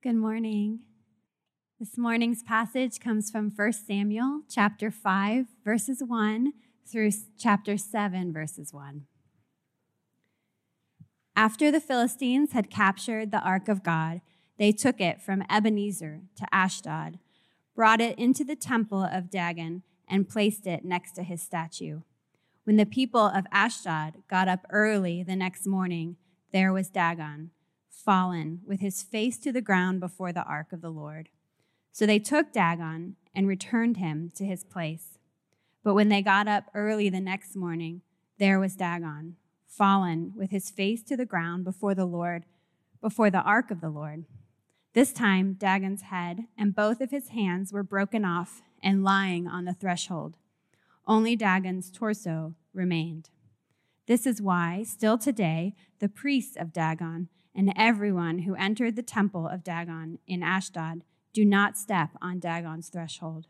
Good morning. This morning's passage comes from 1 Samuel chapter 5 verses 1 through chapter 7 verses 1. After the Philistines had captured the ark of God, they took it from Ebenezer to Ashdod, brought it into the temple of Dagon, and placed it next to his statue. When the people of Ashdod got up early the next morning, there was Dagon fallen with his face to the ground before the ark of the Lord. So they took Dagon and returned him to his place. But when they got up early the next morning, there was Dagon, fallen with his face to the ground before the Lord, before the ark of the Lord. This time, Dagon's head and both of his hands were broken off and lying on the threshold. Only Dagon's torso remained. This is why, still today, the priests of Dagon and everyone who entered the temple of Dagon in Ashdod do not step on Dagon's threshold.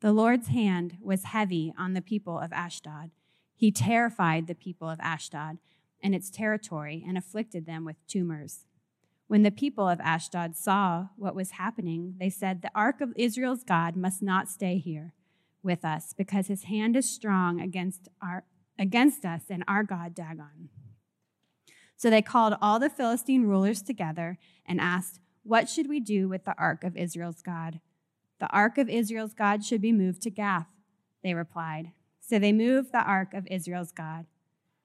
The Lord's hand was heavy on the people of Ashdod. He terrified the people of Ashdod and its territory and afflicted them with tumors. When the people of Ashdod saw what was happening, they said, The ark of Israel's God must not stay here with us because his hand is strong against, our, against us and our God Dagon. So they called all the Philistine rulers together and asked, What should we do with the ark of Israel's God? The ark of Israel's God should be moved to Gath, they replied. So they moved the ark of Israel's God.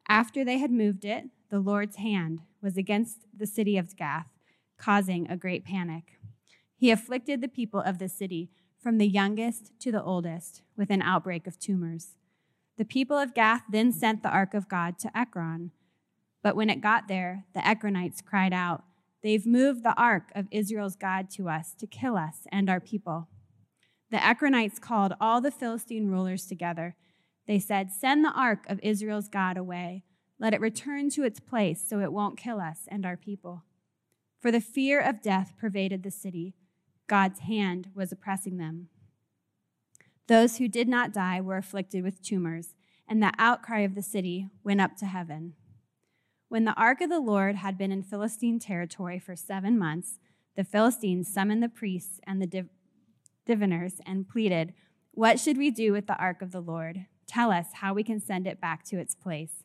After they had moved it, the Lord's hand was against the city of Gath, causing a great panic. He afflicted the people of the city, from the youngest to the oldest, with an outbreak of tumors. The people of Gath then sent the ark of God to Ekron but when it got there, the Ekronites cried out, They've moved the ark of Israel's God to us to kill us and our people. The Ekronites called all the Philistine rulers together. They said, Send the ark of Israel's God away. Let it return to its place so it won't kill us and our people. For the fear of death pervaded the city. God's hand was oppressing them. Those who did not die were afflicted with tumors, and the outcry of the city went up to heaven. When the ark of the Lord had been in Philistine territory for seven months, the Philistines summoned the priests and the div- diviners and pleaded, What should we do with the ark of the Lord? Tell us how we can send it back to its place.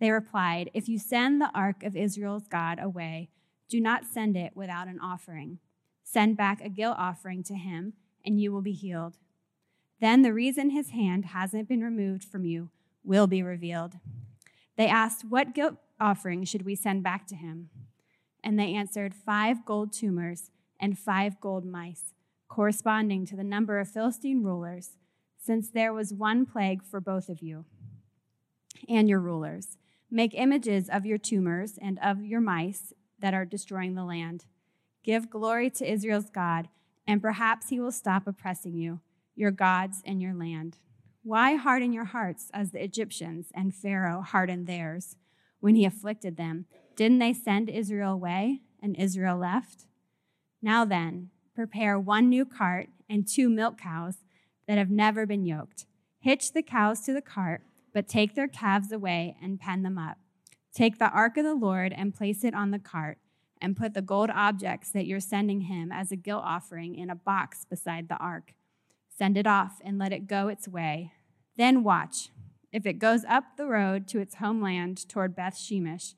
They replied, If you send the ark of Israel's God away, do not send it without an offering. Send back a guilt offering to him, and you will be healed. Then the reason his hand hasn't been removed from you will be revealed. They asked, What guilt offering should we send back to him? And they answered, Five gold tumors and five gold mice, corresponding to the number of Philistine rulers, since there was one plague for both of you and your rulers. Make images of your tumors and of your mice that are destroying the land. Give glory to Israel's God, and perhaps he will stop oppressing you, your gods, and your land. Why harden your hearts as the Egyptians and Pharaoh hardened theirs? When he afflicted them. Didn't they send Israel away and Israel left? Now then, prepare one new cart and two milk cows that have never been yoked. Hitch the cows to the cart, but take their calves away and pen them up. Take the ark of the Lord and place it on the cart, and put the gold objects that you're sending him as a guilt offering in a box beside the ark. Send it off and let it go its way. Then watch if it goes up the road to its homeland toward Beth Shemesh,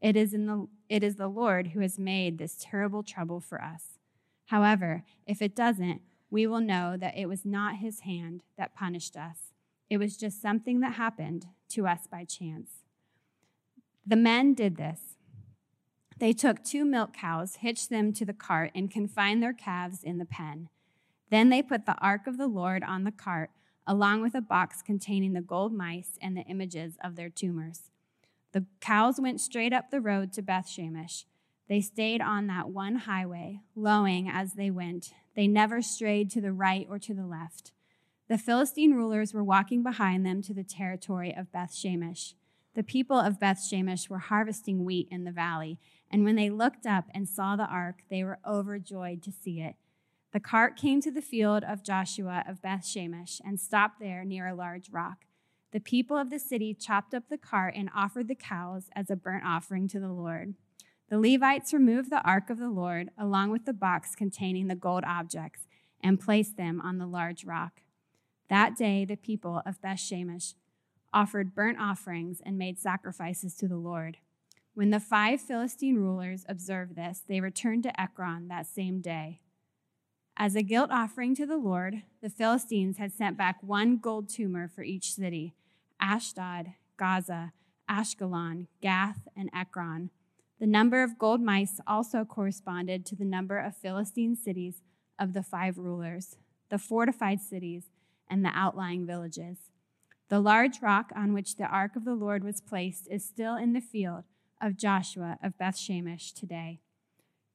it is, in the, it is the Lord who has made this terrible trouble for us. However, if it doesn't, we will know that it was not his hand that punished us. It was just something that happened to us by chance. The men did this. They took two milk cows, hitched them to the cart, and confined their calves in the pen. Then they put the ark of the Lord on the cart along with a box containing the gold mice and the images of their tumors. The cows went straight up the road to Beth Shemesh. They stayed on that one highway, lowing as they went. They never strayed to the right or to the left. The Philistine rulers were walking behind them to the territory of Beth Shemesh. The people of Beth Shemesh were harvesting wheat in the valley, and when they looked up and saw the ark, they were overjoyed to see it. The cart came to the field of Joshua of Beth Shemesh and stopped there near a large rock. The people of the city chopped up the cart and offered the cows as a burnt offering to the Lord. The Levites removed the ark of the Lord along with the box containing the gold objects and placed them on the large rock. That day, the people of Bethshemesh offered burnt offerings and made sacrifices to the Lord. When the five Philistine rulers observed this, they returned to Ekron that same day. As a guilt offering to the Lord, the Philistines had sent back one gold tumor for each city Ashdod, Gaza, Ashkelon, Gath, and Ekron. The number of gold mice also corresponded to the number of Philistine cities of the five rulers, the fortified cities, and the outlying villages. The large rock on which the ark of the Lord was placed is still in the field of Joshua of Bethshemesh today.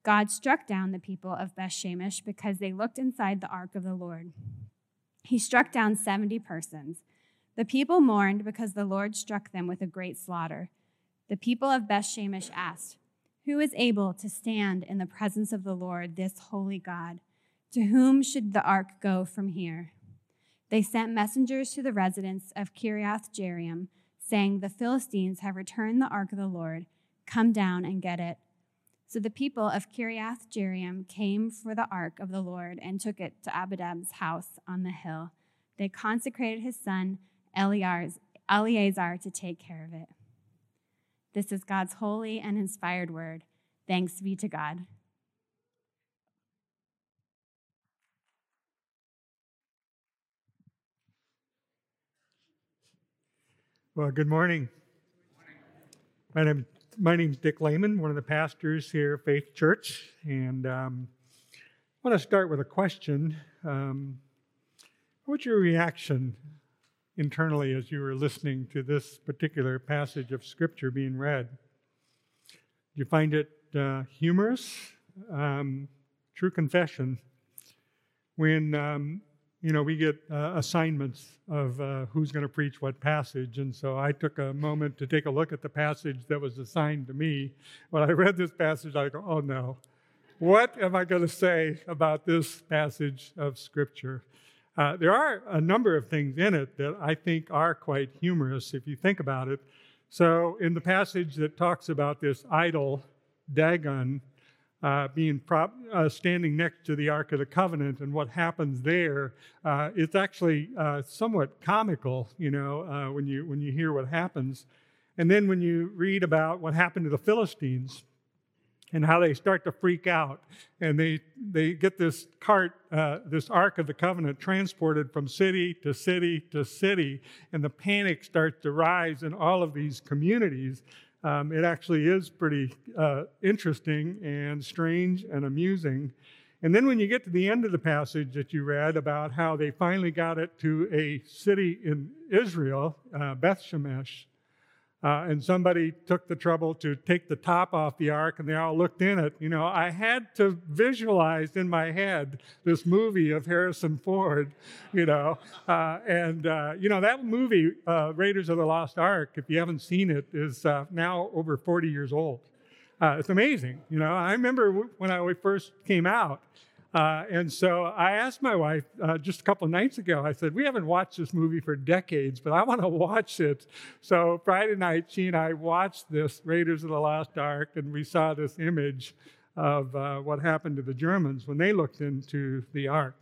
God struck down the people of Bethshemesh because they looked inside the ark of the Lord. He struck down 70 persons. The people mourned because the Lord struck them with a great slaughter. The people of Bethshemesh asked, Who is able to stand in the presence of the Lord, this holy God? To whom should the ark go from here? They sent messengers to the residents of Kiriath Jearim, saying, The Philistines have returned the ark of the Lord. Come down and get it. So the people of Kiriath Jearim came for the ark of the Lord and took it to Abinadab's house on the hill. They consecrated his son Eleazar to take care of it. This is God's holy and inspired word. Thanks be to God. Well, good morning. My name, my name's Dick Lehman, one of the pastors here at Faith Church, and um, I want to start with a question. Um, what's your reaction internally as you were listening to this particular passage of Scripture being read? Do you find it uh, humorous? Um, true confession. When um, you know, we get uh, assignments of uh, who's going to preach what passage. And so I took a moment to take a look at the passage that was assigned to me. When I read this passage, I go, oh no, what am I going to say about this passage of Scripture? Uh, there are a number of things in it that I think are quite humorous if you think about it. So, in the passage that talks about this idol, Dagon, uh, being prop, uh, standing next to the Ark of the Covenant and what happens there, uh, it's actually uh, somewhat comical, you know, uh, when you when you hear what happens, and then when you read about what happened to the Philistines and how they start to freak out, and they they get this cart, uh, this Ark of the Covenant, transported from city to city to city, and the panic starts to rise in all of these communities um, it actually is pretty uh, interesting and strange and amusing. And then when you get to the end of the passage that you read about how they finally got it to a city in Israel, uh, Beth Shemesh, uh, and somebody took the trouble to take the top off the ark and they all looked in it. You know, I had to visualize in my head this movie of Harrison Ford, you know. Uh, and, uh, you know, that movie, uh, Raiders of the Lost Ark, if you haven't seen it, is uh, now over 40 years old. Uh, it's amazing. You know, I remember when I first came out, uh, and so I asked my wife uh, just a couple nights ago, I said, We haven't watched this movie for decades, but I want to watch it. So Friday night, she and I watched this Raiders of the Lost Ark, and we saw this image of uh, what happened to the Germans when they looked into the Ark.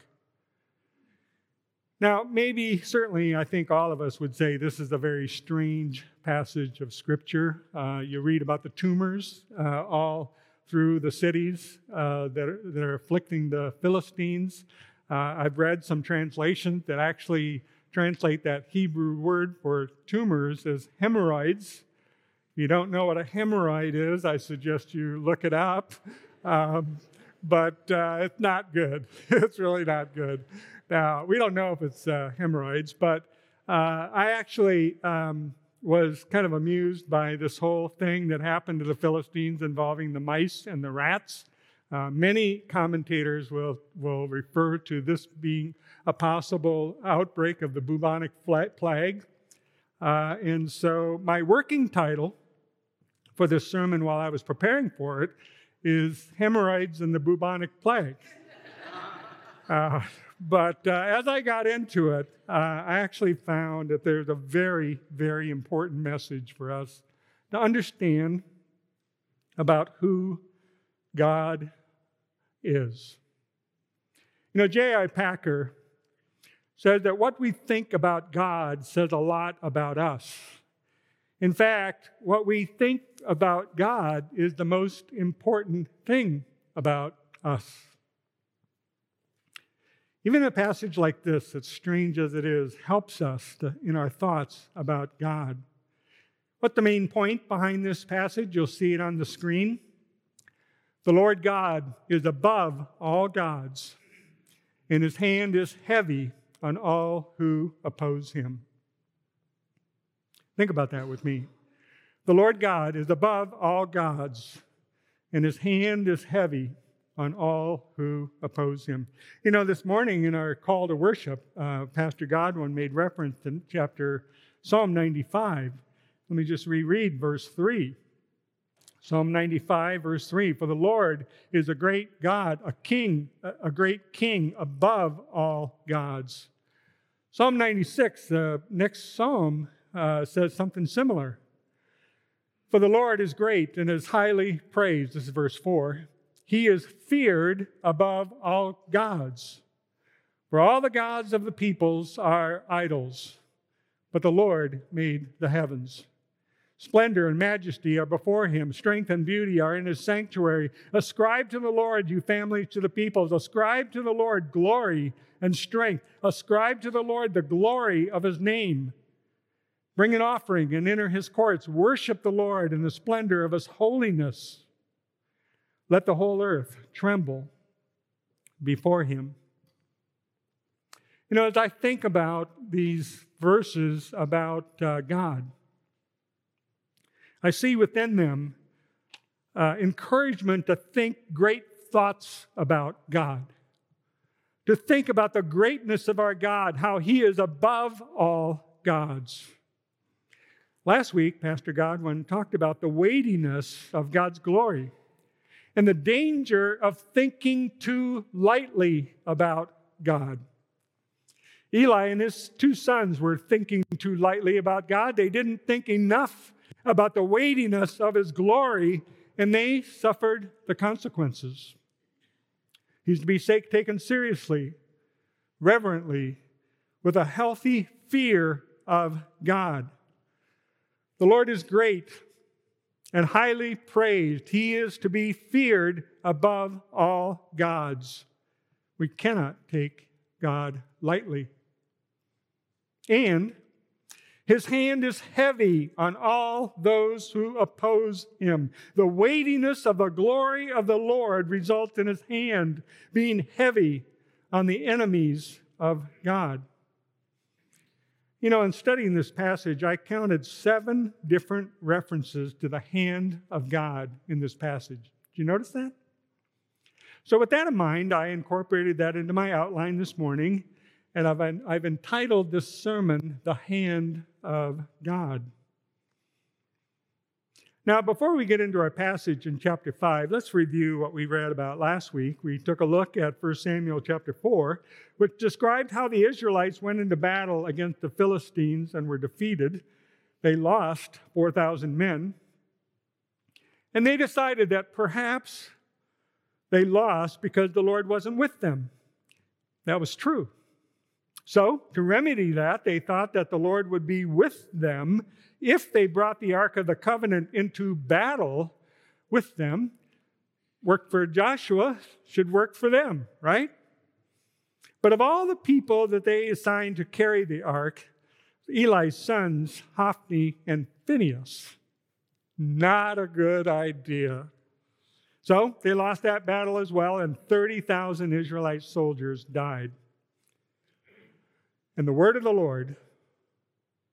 Now, maybe, certainly, I think all of us would say this is a very strange passage of Scripture. Uh, you read about the tumors, uh, all through the cities uh, that, are, that are afflicting the Philistines. Uh, I've read some translations that actually translate that Hebrew word for tumors as hemorrhoids. If you don't know what a hemorrhoid is, I suggest you look it up. Um, but uh, it's not good. it's really not good. Now, we don't know if it's uh, hemorrhoids, but uh, I actually um, was kind of amused by this whole thing that happened to the Philistines involving the mice and the rats. Uh, many commentators will, will refer to this being a possible outbreak of the bubonic plague. Uh, and so, my working title for this sermon while I was preparing for it is Hemorrhoids and the Bubonic Plague. Uh, but uh, as I got into it, uh, I actually found that there's a very, very important message for us to understand about who God is. You know, J.I. Packer says that what we think about God says a lot about us. In fact, what we think about God is the most important thing about us. Even a passage like this, as strange as it is, helps us to, in our thoughts about God. What the main point behind this passage? You'll see it on the screen. The Lord God is above all gods, and his hand is heavy on all who oppose him. Think about that with me. The Lord God is above all gods, and his hand is heavy on all who oppose him. You know, this morning in our call to worship, uh, Pastor Godwin made reference to chapter Psalm 95. Let me just reread verse 3. Psalm 95, verse 3 For the Lord is a great God, a king, a great king above all gods. Psalm 96, the next psalm, uh, says something similar. For the Lord is great and is highly praised. This is verse 4. He is feared above all gods. For all the gods of the peoples are idols, but the Lord made the heavens. Splendor and majesty are before him. Strength and beauty are in his sanctuary. Ascribe to the Lord, you families to the peoples. Ascribe to the Lord glory and strength. Ascribe to the Lord the glory of his name. Bring an offering and enter his courts. Worship the Lord in the splendor of his holiness. Let the whole earth tremble before him. You know, as I think about these verses about uh, God, I see within them uh, encouragement to think great thoughts about God, to think about the greatness of our God, how He is above all gods. Last week, Pastor Godwin talked about the weightiness of God's glory and the danger of thinking too lightly about God. Eli and his two sons were thinking too lightly about God. They didn't think enough about the weightiness of his glory, and they suffered the consequences. He's to be taken seriously, reverently, with a healthy fear of God. The Lord is great and highly praised. He is to be feared above all gods. We cannot take God lightly. And his hand is heavy on all those who oppose him. The weightiness of the glory of the Lord results in his hand being heavy on the enemies of God. You know, in studying this passage, I counted seven different references to the hand of God in this passage. Do you notice that? So, with that in mind, I incorporated that into my outline this morning, and I've, I've entitled this sermon, The Hand of God. Now, before we get into our passage in chapter 5, let's review what we read about last week. We took a look at 1 Samuel chapter 4, which described how the Israelites went into battle against the Philistines and were defeated. They lost 4,000 men. And they decided that perhaps they lost because the Lord wasn't with them. That was true. So, to remedy that, they thought that the Lord would be with them if they brought the Ark of the Covenant into battle with them. Worked for Joshua, should work for them, right? But of all the people that they assigned to carry the ark, Eli's sons, Hophni and Phinehas, not a good idea. So they lost that battle as well, and 30,000 Israelite soldiers died. And the word of the Lord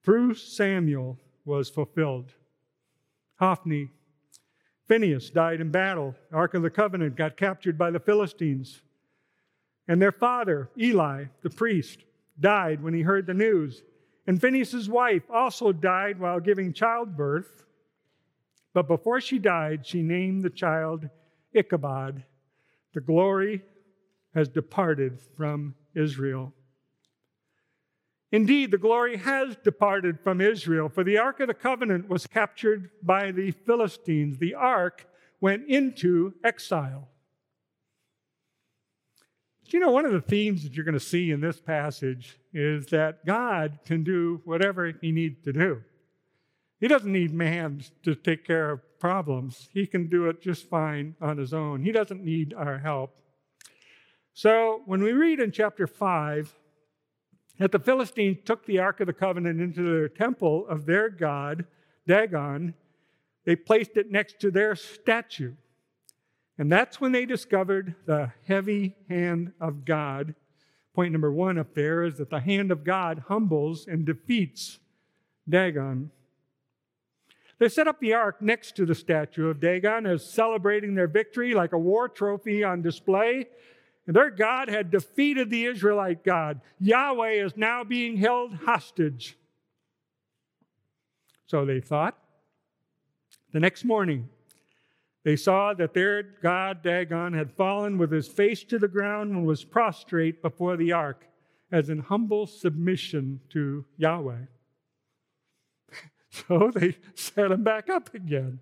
through Samuel was fulfilled. Hophni, Phinehas died in battle. The Ark of the Covenant got captured by the Philistines. And their father, Eli, the priest, died when he heard the news. And Phinehas' wife also died while giving childbirth. But before she died, she named the child Ichabod. The glory has departed from Israel. Indeed, the glory has departed from Israel, for the Ark of the Covenant was captured by the Philistines. The Ark went into exile. you know, one of the themes that you're going to see in this passage is that God can do whatever he needs to do. He doesn't need man to take care of problems. He can do it just fine on his own. He doesn't need our help. So when we read in chapter 5 that the Philistines took the Ark of the Covenant into their temple of their god, Dagon, they placed it next to their statue. And that's when they discovered the heavy hand of God. Point number one up there is that the hand of God humbles and defeats Dagon. They set up the ark next to the statue of Dagon as celebrating their victory like a war trophy on display. Their God had defeated the Israelite God. Yahweh is now being held hostage. So they thought. The next morning, they saw that their God, Dagon, had fallen with his face to the ground and was prostrate before the ark as in humble submission to Yahweh. So they set him back up again.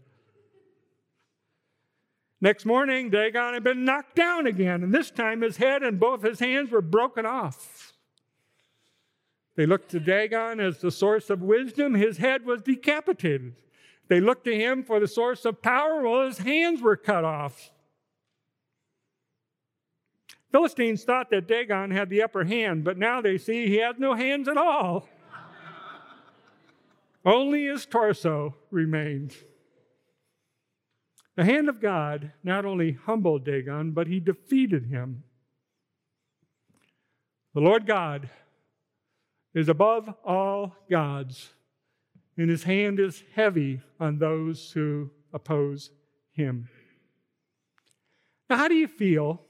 Next morning, Dagon had been knocked down again, and this time his head and both his hands were broken off. They looked to Dagon as the source of wisdom, his head was decapitated. They looked to him for the source of power, well, his hands were cut off. Philistines thought that Dagon had the upper hand, but now they see he has no hands at all. Only his torso remained. The hand of God not only humbled Dagon, but he defeated him. The Lord God is above all gods, and his hand is heavy on those who oppose him. Now, how do you feel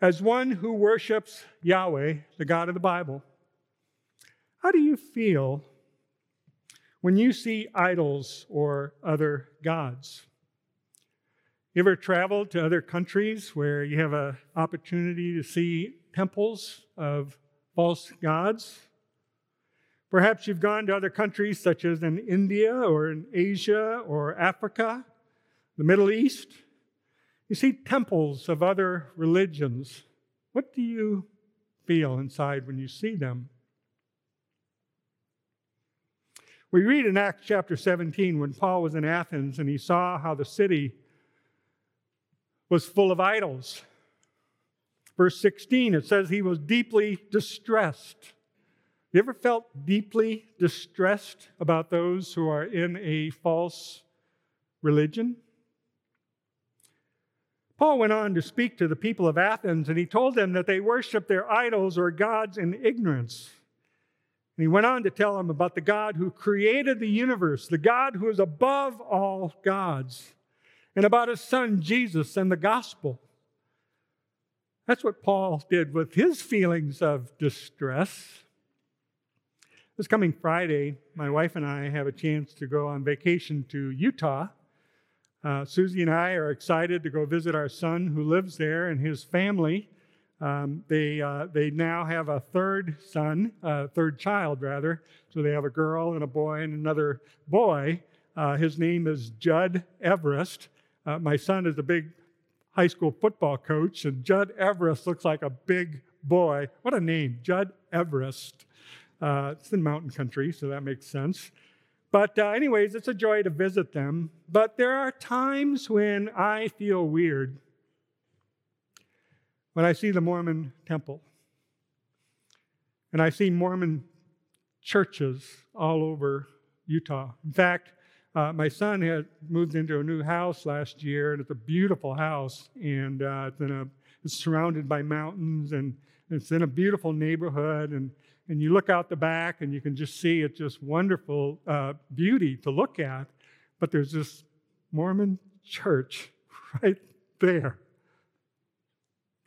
as one who worships Yahweh, the God of the Bible? How do you feel when you see idols or other gods? You ever traveled to other countries where you have an opportunity to see temples of false gods? Perhaps you've gone to other countries such as in India or in Asia or Africa, the Middle East. You see temples of other religions. What do you feel inside when you see them? We read in Acts chapter 17 when Paul was in Athens and he saw how the city was full of idols. Verse 16, it says he was deeply distressed. You ever felt deeply distressed about those who are in a false religion? Paul went on to speak to the people of Athens and he told them that they worship their idols or gods in ignorance. And he went on to tell them about the God who created the universe, the God who is above all gods, and about his son Jesus and the gospel. That's what Paul did with his feelings of distress. This coming Friday, my wife and I have a chance to go on vacation to Utah. Uh, Susie and I are excited to go visit our son who lives there and his family. Um, they, uh, they now have a third son, uh, third child rather. So they have a girl and a boy and another boy. Uh, his name is Judd Everest. Uh, my son is a big high school football coach, and Judd Everest looks like a big boy. What a name, Judd Everest. Uh, it's in mountain country, so that makes sense. But, uh, anyways, it's a joy to visit them. But there are times when I feel weird when I see the Mormon temple and I see Mormon churches all over Utah. In fact, uh, my son had moved into a new house last year, and it's a beautiful house, and uh, it's, a, it's surrounded by mountains, and it's in a beautiful neighborhood, and and you look out the back, and you can just see it's just wonderful uh, beauty to look at. But there's this Mormon church right there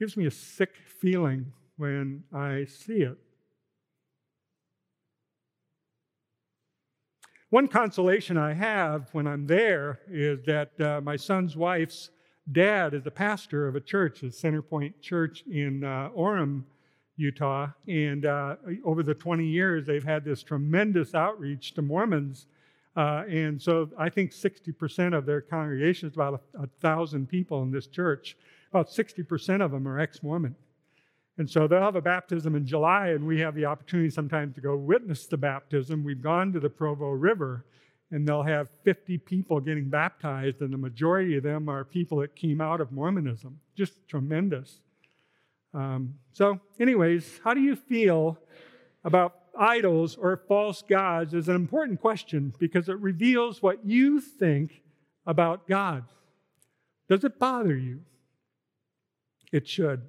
gives me a sick feeling when I see it. One consolation I have when I'm there is that uh, my son's wife's dad is a pastor of a church, a Centerpoint Church in uh, Orem, Utah. And uh, over the 20 years, they've had this tremendous outreach to Mormons Uh, and so I think 60% of their congregation is about a, a thousand people in this church. About 60% of them are ex Mormon. And so they'll have a baptism in July, and we have the opportunity sometimes to go witness the baptism. We've gone to the Provo River, and they'll have 50 people getting baptized, and the majority of them are people that came out of Mormonism. Just tremendous. Um, so, anyways, how do you feel about idols or false gods? Is an important question because it reveals what you think about God. Does it bother you? It should.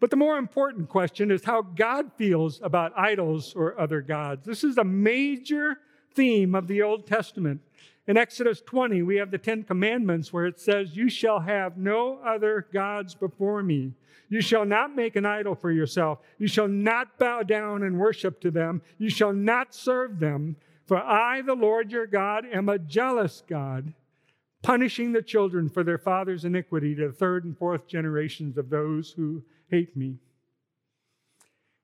But the more important question is how God feels about idols or other gods. This is a major theme of the Old Testament. In Exodus 20, we have the Ten Commandments where it says, You shall have no other gods before me. You shall not make an idol for yourself. You shall not bow down and worship to them. You shall not serve them. For I, the Lord your God, am a jealous God, punishing the children for their father's iniquity to the third and fourth generations of those who hate me.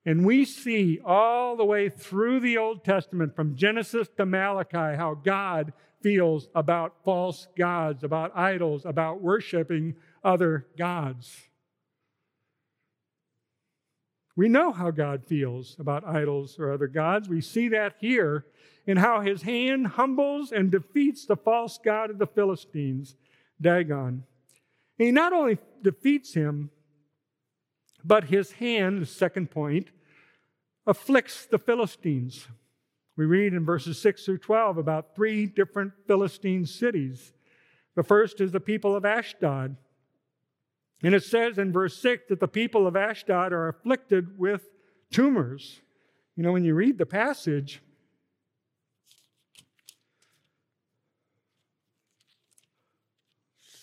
And we see all the way through the Old Testament, from Genesis to Malachi, how God feels about false gods, about idols, about worshiping other gods. We know how God feels about idols or other gods. We see that here in how his hand humbles and defeats the false god of the Philistines, Dagon. And he not only defeats him, but his hand, the second point, afflicts the Philistines. We read in verses 6 through 12 about three different Philistine cities. The first is the people of Ashdod. And it says in verse 6 that the people of Ashdod are afflicted with tumors. You know, when you read the passage,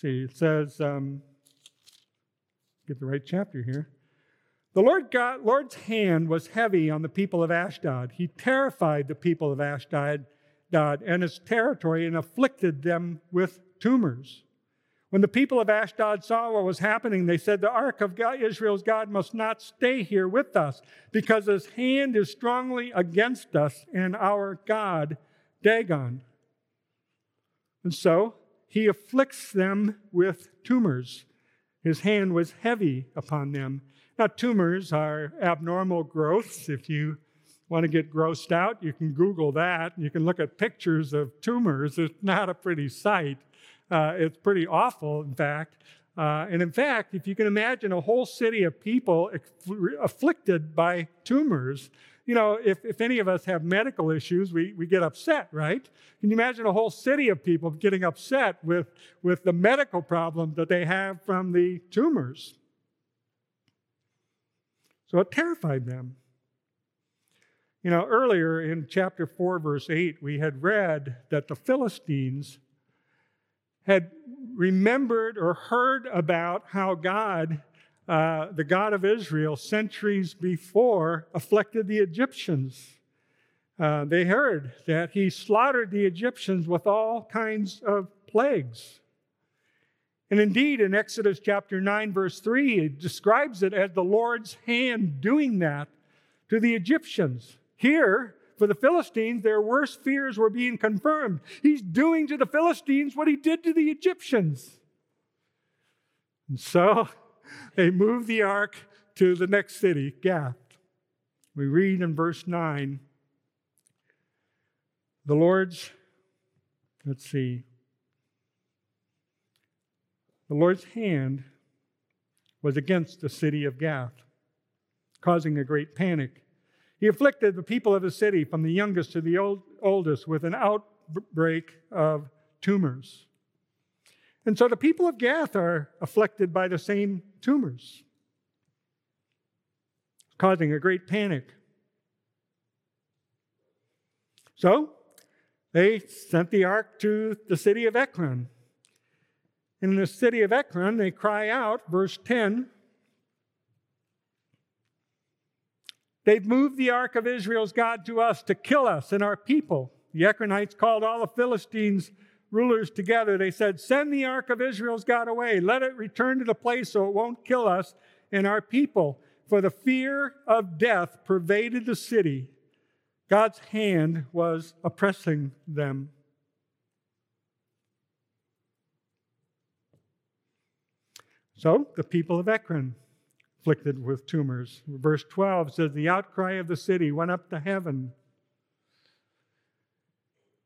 see, it says, um, get the right chapter here. The Lord God, Lord's hand was heavy on the people of Ashdod. He terrified the people of Ashdod and its territory and afflicted them with tumors. When the people of Ashdod saw what was happening, they said, The ark of God, Israel's God must not stay here with us because his hand is strongly against us and our God, Dagon. And so he afflicts them with tumors. His hand was heavy upon them. Now, tumors are abnormal growths. If you want to get grossed out, you can Google that. You can look at pictures of tumors. It's not a pretty sight. Uh, it's pretty awful, in fact. Uh, and in fact, if you can imagine a whole city of people afflicted by tumors, you know, if, if any of us have medical issues, we, we get upset, right? Can you imagine a whole city of people getting upset with, with the medical problem that they have from the tumors? So it terrified them. You know, earlier in chapter 4, verse 8, we had read that the Philistines had remembered or heard about how God, uh, the God of Israel, centuries before afflicted the Egyptians. Uh, they heard that he slaughtered the Egyptians with all kinds of plagues. And indeed, in Exodus chapter 9, verse 3, it describes it as the Lord's hand doing that to the Egyptians. Here, for the Philistines, their worst fears were being confirmed. He's doing to the Philistines what he did to the Egyptians. And so they moved the ark to the next city, Gath. We read in verse 9 the Lord's, let's see, the Lord's hand was against the city of Gath, causing a great panic. He afflicted the people of the city, from the youngest to the old, oldest, with an outbreak of tumors. And so the people of Gath are afflicted by the same tumors, causing a great panic. So they sent the ark to the city of Ekron. In the city of Ekron, they cry out, verse 10 They've moved the ark of Israel's God to us to kill us and our people. The Ekronites called all the Philistines' rulers together. They said, Send the ark of Israel's God away. Let it return to the place so it won't kill us and our people. For the fear of death pervaded the city. God's hand was oppressing them. So the people of Ekron, afflicted with tumors. Verse 12 says, The outcry of the city went up to heaven.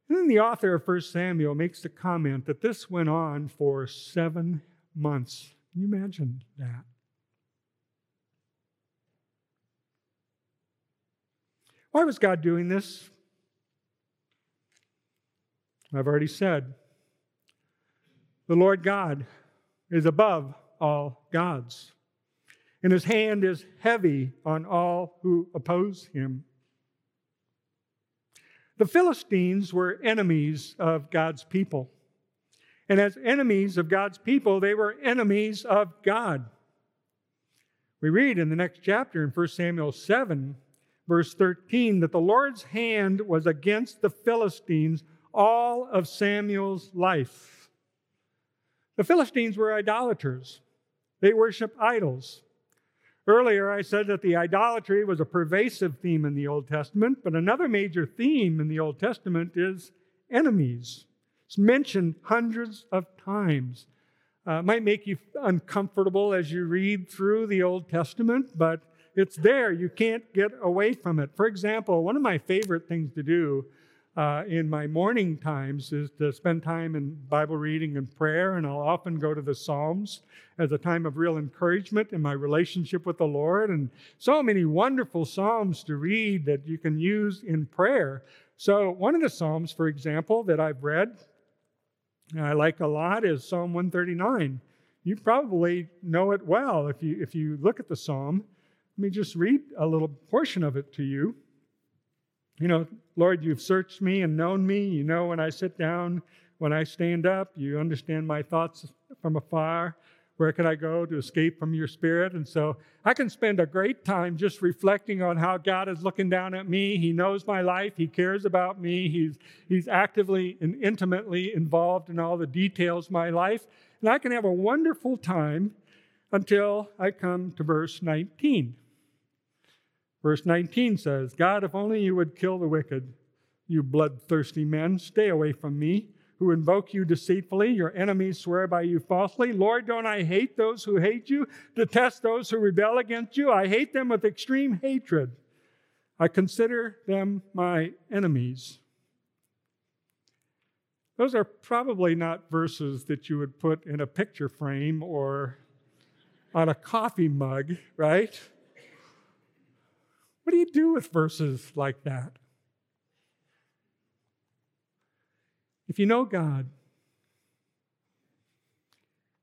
And then the author of 1 Samuel makes the comment that this went on for seven months. Can you imagine that? Why was God doing this? I've already said. The Lord God is above all gods, and his hand is heavy on all who oppose him. The Philistines were enemies of God's people. And as enemies of God's people, they were enemies of God. We read in the next chapter in 1 Samuel 7, verse 13, that the Lord's hand was against the Philistines all of Samuel's life. The Philistines were idolaters, they worship idols. Earlier, I said that the idolatry was a pervasive theme in the Old Testament, but another major theme in the Old Testament is enemies. It's mentioned hundreds of times. Uh, it might make you uncomfortable as you read through the Old Testament, but it's there. You can't get away from it. For example, one of my favorite things to do uh, in my morning times is to spend time in Bible reading and prayer, and I'll often go to the Psalms as a time of real encouragement in my relationship with the Lord. And so many wonderful Psalms to read that you can use in prayer. So, one of the Psalms, for example, that I've read, and I like a lot is Psalm 139. You probably know it well if you, if you look at the Psalm. Let me just read a little portion of it to you. You know, Lord, you've searched me and known me. You know when I sit down, when I stand up. You understand my thoughts from afar. Where can I go to escape from your spirit? And so I can spend a great time just reflecting on how God is looking down at me. He knows my life. He cares about me. He's, he's actively and intimately involved in all the details of my life. And I can have a wonderful time until I come to verse 19. Verse 19 says, God, if only you would kill the wicked, you bloodthirsty men, stay away from me, who invoke you deceitfully. Your enemies swear by you falsely. Lord, don't I hate those who hate you, detest those who rebel against you? I hate them with extreme hatred. I consider them my enemies. Those are probably not verses that you would put in a picture frame or on a coffee mug, right? What do you do with verses like that? If you know God,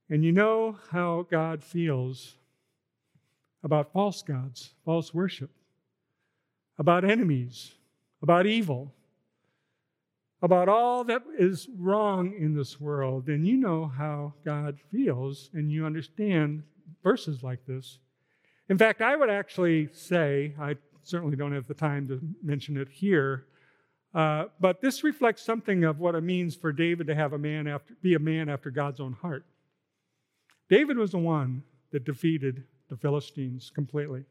and you know how God feels about false gods, false worship, about enemies, about evil, about all that is wrong in this world, then you know how God feels and you understand verses like this. In fact, I would actually say, I certainly don't have the time to mention it here. Uh, but this reflects something of what it means for David to have a man after, be a man after God's own heart. David was the one that defeated the Philistines completely.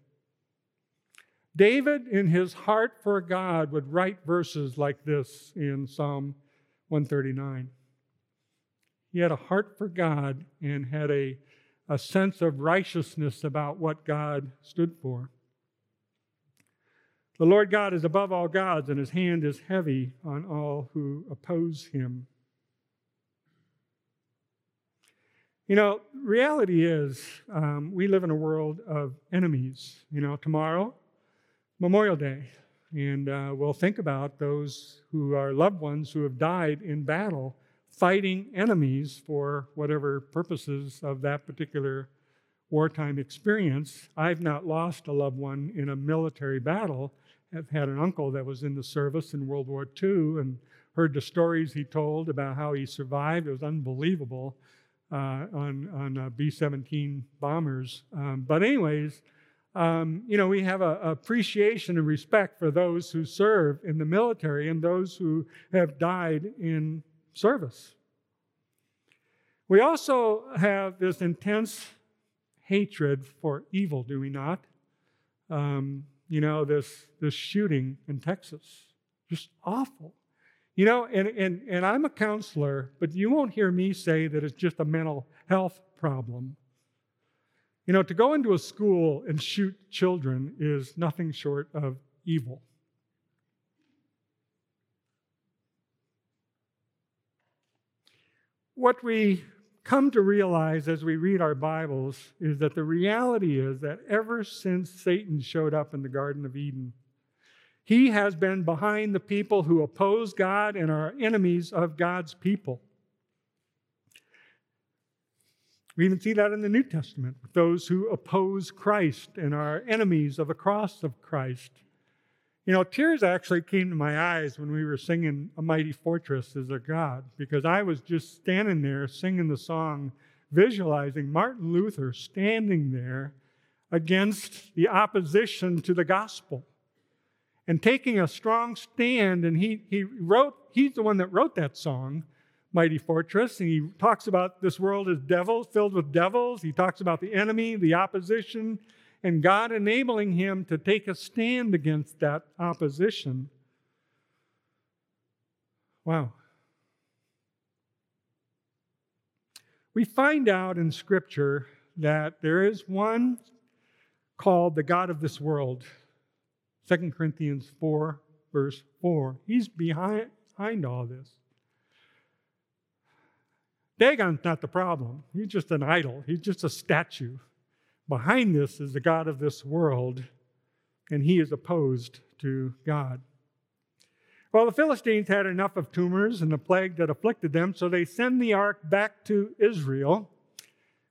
David, in his heart for God, would write verses like this in Psalm 139. He had a heart for God and had a, a sense of righteousness about what God stood for. The Lord God is above all gods, and his hand is heavy on all who oppose him. You know, reality is um, we live in a world of enemies. You know, tomorrow, Memorial Day, and uh, we'll think about those who are loved ones who have died in battle fighting enemies for whatever purposes of that particular wartime experience. I've not lost a loved one in a military battle, I've had an uncle that was in the service in World War II and heard the stories he told about how he survived. It was unbelievable uh, on, on uh, B 17 bombers. Um, but, anyways, um, you know, we have an appreciation and respect for those who serve in the military and those who have died in service. We also have this intense hatred for evil, do we not? Um, you know, this, this shooting in Texas. Just awful. You know, and, and, and I'm a counselor, but you won't hear me say that it's just a mental health problem. You know, to go into a school and shoot children is nothing short of evil. What we come to realize as we read our Bibles is that the reality is that ever since Satan showed up in the Garden of Eden, he has been behind the people who oppose God and are enemies of God's people. We even see that in the New Testament, those who oppose Christ and are enemies of the cross of Christ. You know, tears actually came to my eyes when we were singing A Mighty Fortress is Our God, because I was just standing there singing the song, visualizing Martin Luther standing there against the opposition to the gospel and taking a strong stand. And he, he wrote, he's the one that wrote that song, Mighty Fortress. And he talks about this world as devils, filled with devils. He talks about the enemy, the opposition, and God enabling him to take a stand against that opposition. Wow. We find out in Scripture that there is one called the God of this world. 2 Corinthians 4, verse 4. He's behind, behind all this. Dagon's not the problem. He's just an idol, he's just a statue. Behind this is the God of this world, and he is opposed to God. Well, the Philistines had enough of tumors and the plague that afflicted them, so they send the ark back to Israel.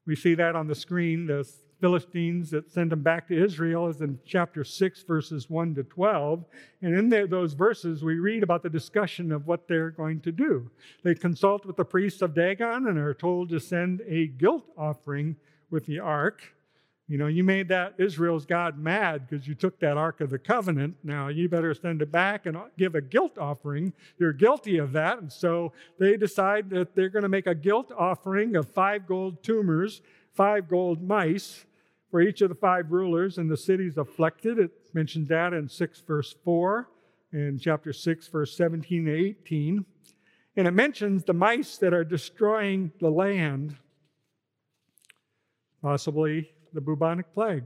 We see that on the screen. The Philistines that send them back to Israel is in chapter 6, verses 1 to 12. And in those verses, we read about the discussion of what they're going to do. They consult with the priests of Dagon and are told to send a guilt offering with the ark. You know, you made that Israel's God mad because you took that Ark of the Covenant. Now you better send it back and uh, give a guilt offering. You're guilty of that. And so they decide that they're going to make a guilt offering of five gold tumors, five gold mice for each of the five rulers and the cities afflicted. It mentions that in 6 verse 4 and chapter 6, verse 17 to 18. And it mentions the mice that are destroying the land, possibly the bubonic plague.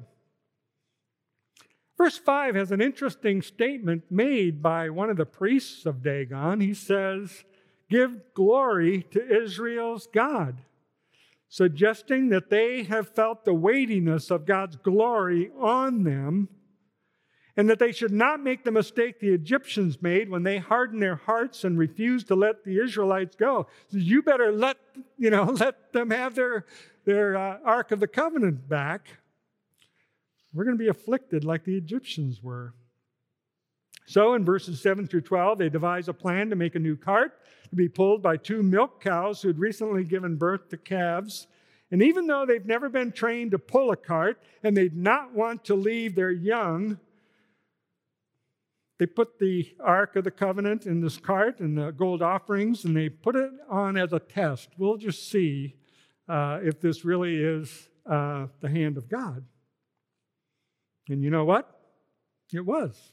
Verse 5 has an interesting statement made by one of the priests of Dagon. He says, Give glory to Israel's God, suggesting that they have felt the weightiness of God's glory on them and that they should not make the mistake the Egyptians made when they hardened their hearts and refused to let the Israelites go. So you better let, you know, let them have their, their uh, Ark of the Covenant back. We're going to be afflicted like the Egyptians were. So in verses 7 through 12, they devise a plan to make a new cart to be pulled by two milk cows who had recently given birth to calves. And even though they've never been trained to pull a cart and they'd not want to leave their young, they put the Ark of the Covenant in this cart and the gold offerings, and they put it on as a test. We'll just see uh, if this really is uh, the hand of God. And you know what? It was.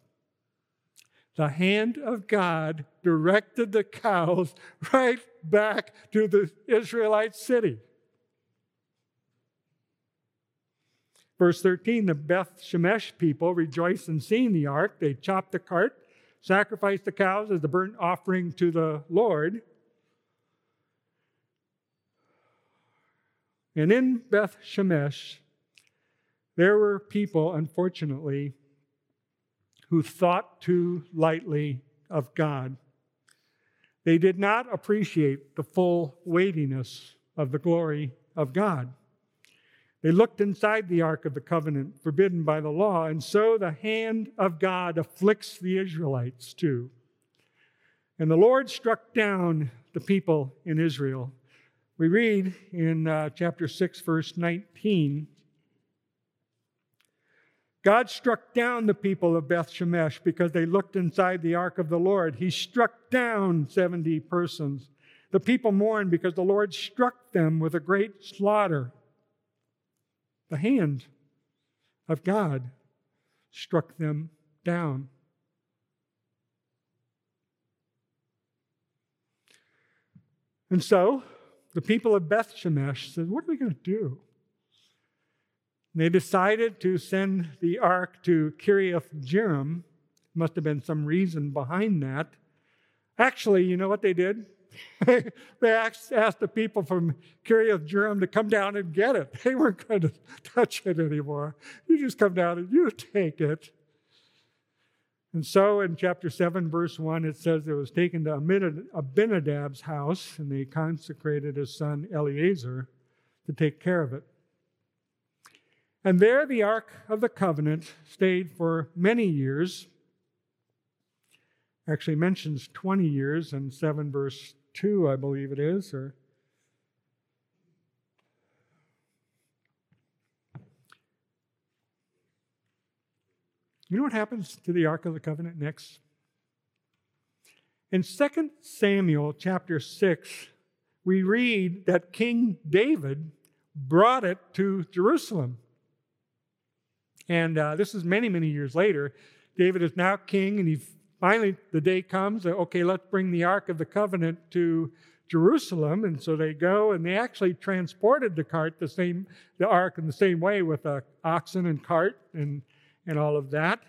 The hand of God directed the cows right back to the Israelite city. Verse 13 the Beth Shemesh people rejoiced in seeing the ark. They chopped the cart, sacrificed the cows as the burnt offering to the Lord. And in Beth Shemesh, there were people, unfortunately, who thought too lightly of God. They did not appreciate the full weightiness of the glory of God. They looked inside the Ark of the Covenant, forbidden by the law, and so the hand of God afflicts the Israelites too. And the Lord struck down the people in Israel. We read in uh, chapter 6, verse 19 God struck down the people of Beth Shemesh because they looked inside the ark of the Lord. He struck down 70 persons. The people mourned because the Lord struck them with a great slaughter the hand of God struck them down. And so the people of Beth Shemesh said, What are we going to do? And they decided to send the ark to Kiriath Jearim. Must have been some reason behind that. Actually, you know what they did? they asked, the people from Kiriath Jearim to come down and get it. They weren't going to touch it anymore. You just come down and you take it. And so in chapter 7, verse 1, it says it was taken to Abinadab's house, and they consecrated his son Eleazar to take care of it. And there the Ark of the Covenant stayed for many years. Actually mentions 20 years in 7 verse 2, I believe it is, or You know what happens to the Ark of the Covenant next? In 2 Samuel chapter 6, we read that King David brought it to Jerusalem. And uh, this is many, many years later. David is now king, and he finally, the day comes that, okay, let's bring the Ark of the Covenant to Jerusalem. And so they go, and they actually transported the cart, the same, the Ark in the same way with a oxen and cart and and all of that.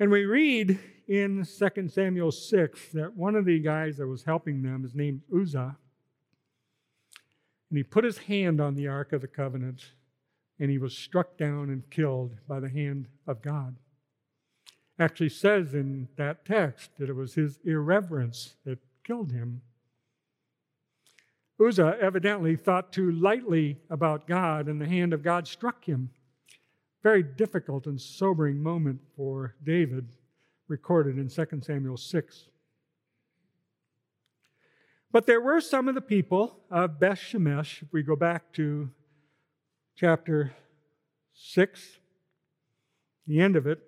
And we read in 2 Samuel 6 that one of the guys that was helping them is named Uzzah. And he put his hand on the Ark of the Covenant and he was struck down and killed by the hand of God. Actually says in that text that it was his irreverence that killed him. Uzzah evidently thought too lightly about God, and the hand of God struck him very difficult and sobering moment for David, recorded in 2 Samuel 6. But there were some of the people of Beth Shemesh, if we go back to chapter 6, the end of it.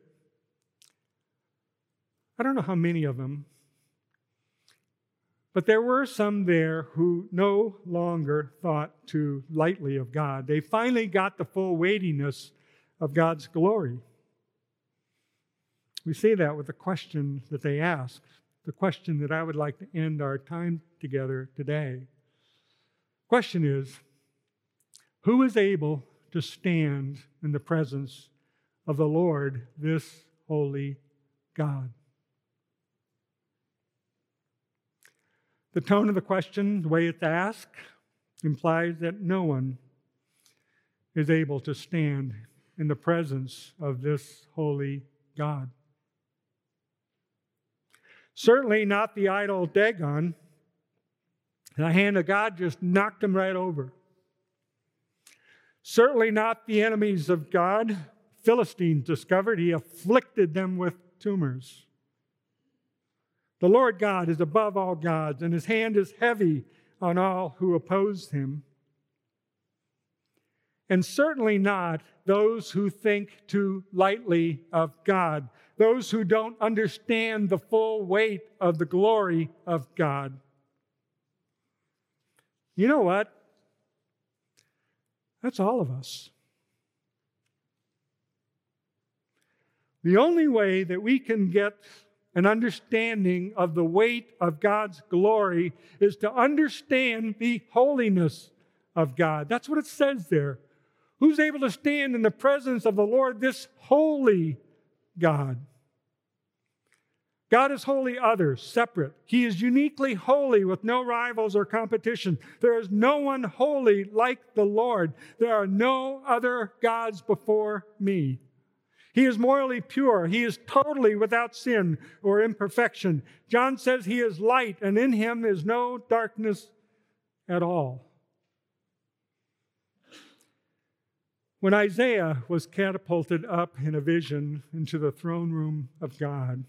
I don't know how many of them, but there were some there who no longer thought too lightly of God. They finally got the full weightiness of God's glory. We see that with the question that they ask, the question that I would like to end our time together today. Question is Who is able to stand in the presence of the Lord, this holy God? The tone of the question, the way it's asked, implies that no one is able to stand in the presence of this holy God. Certainly not the idol Dagon. The hand of God just knocked him right over. Certainly not the enemies of God. Philistines discovered he afflicted them with tumors. The Lord God is above all gods, and his hand is heavy on all who oppose him and certainly not those who think too lightly of God, those who don't understand the full weight of the glory of God. You know what? That's all of us. The only way that we can get an understanding of the weight of God's glory is to understand the holiness of God. That's what it says there. Who's able to stand in the presence of the Lord, this holy God? God is holy, other, separate. He is uniquely holy with no rivals or competition. There is no one holy like the Lord. There are no other gods before me. He is morally pure. He is totally without sin or imperfection. John says he is light, and in him is no darkness at all. When Isaiah was catapulted up in a vision into the throne room of God,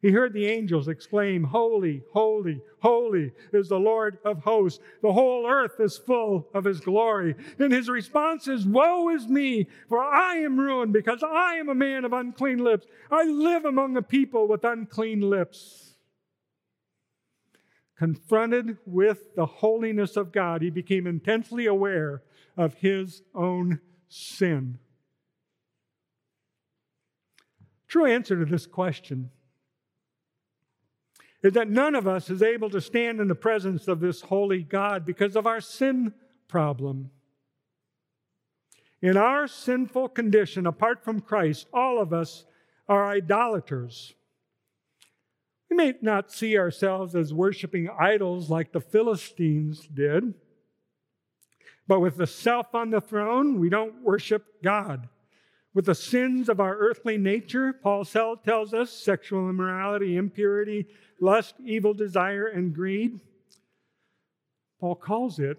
he heard the angels exclaim, Holy, holy, holy is the Lord of hosts. The whole earth is full of his glory. And his response is, Woe is me, for I am ruined because I am a man of unclean lips. I live among a people with unclean lips. Confronted with the holiness of God, he became intensely aware of his own sin. True answer to this question is that none of us is able to stand in the presence of this holy God because of our sin problem. In our sinful condition, apart from Christ, all of us are idolaters. We may not see ourselves as worshiping idols like the Philistines did, but with the self on the throne, we don't worship God. With the sins of our earthly nature, Paul tells us sexual immorality, impurity, lust, evil desire, and greed. Paul calls it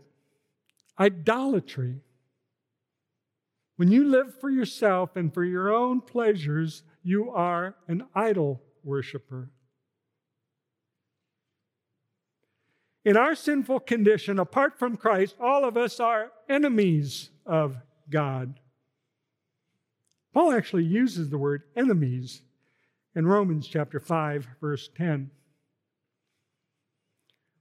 idolatry. When you live for yourself and for your own pleasures, you are an idol worshiper. In our sinful condition, apart from Christ, all of us are enemies of God. Paul actually uses the word enemies in Romans chapter 5, verse 10.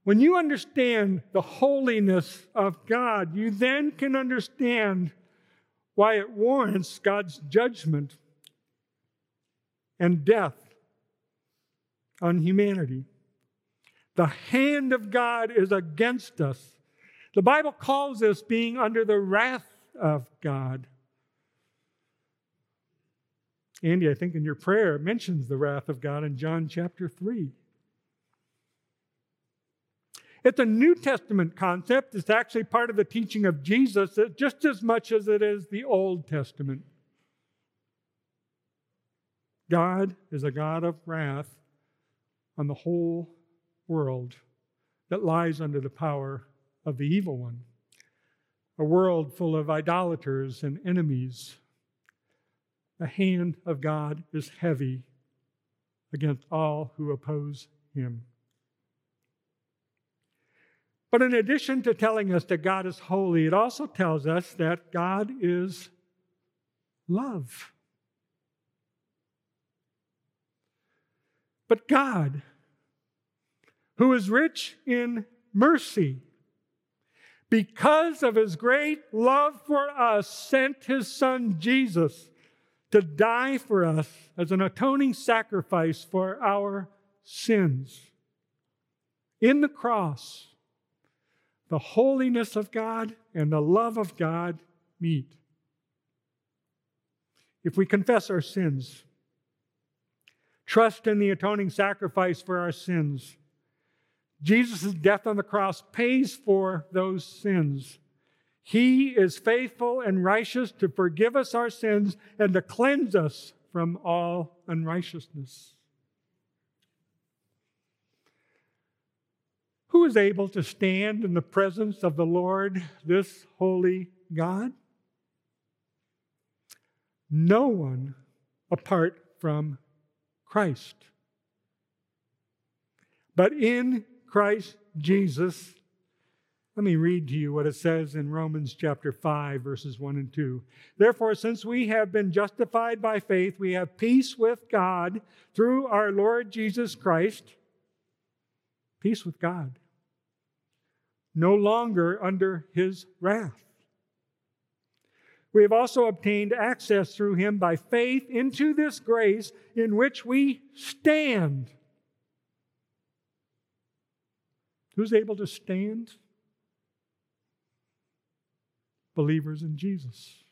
When you understand the holiness of God, you then can understand why it warrants God's judgment and death on humanity. The hand of God is against us. The Bible calls this being under the wrath of God. Andy, I think in your prayer, mentions the wrath of God in John chapter 3. It's a New Testament concept. It's actually part of the teaching of Jesus uh, just as much as it is the Old Testament. God is a God of wrath on the whole world that lies under the power of the evil one, a world full of idolaters and enemies. The hand of God is heavy against all who oppose him. But in addition to telling us that God is holy, it also tells us that God is love. But God, who is rich in mercy, because of his great love for us, sent his son Jesus to die for us as an atoning sacrifice for our sins. In the cross, the holiness of God and the love of God meet. If we confess our sins, trust in the atoning sacrifice for our sins, Jesus' death on the cross pays for those sins. He is faithful and righteous to forgive us our sins and to cleanse us from all unrighteousness. Who is able to stand in the presence of the Lord, this holy God? No one apart from Christ. But in Christ Jesus. Let me read to you what it says in Romans chapter 5, verses 1 and 2. Therefore, since we have been justified by faith, we have peace with God through our Lord Jesus Christ. Peace with God. No longer under his wrath. We have also obtained access through him by faith into this grace in which we stand Who's able to stand? Believers in Jesus.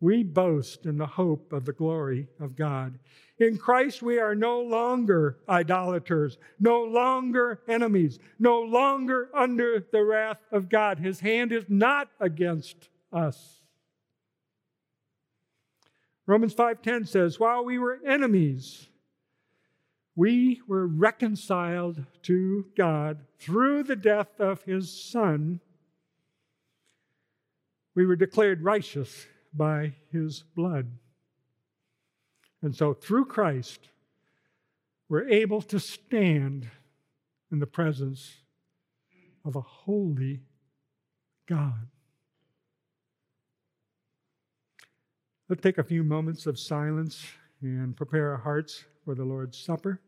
We boast in the hope of the glory of God. In Christ, we are no longer idolaters, no longer enemies, no longer under the wrath of God. His hand is not against us. Romans 5:10 says, "While we were enemies, we were reconciled to God through the death of his Son. We were declared righteous by his blood. And so through Christ, we're able to stand in the presence of a holy God. Let's take a few moments of silence and prepare our hearts for the Lord's Supper.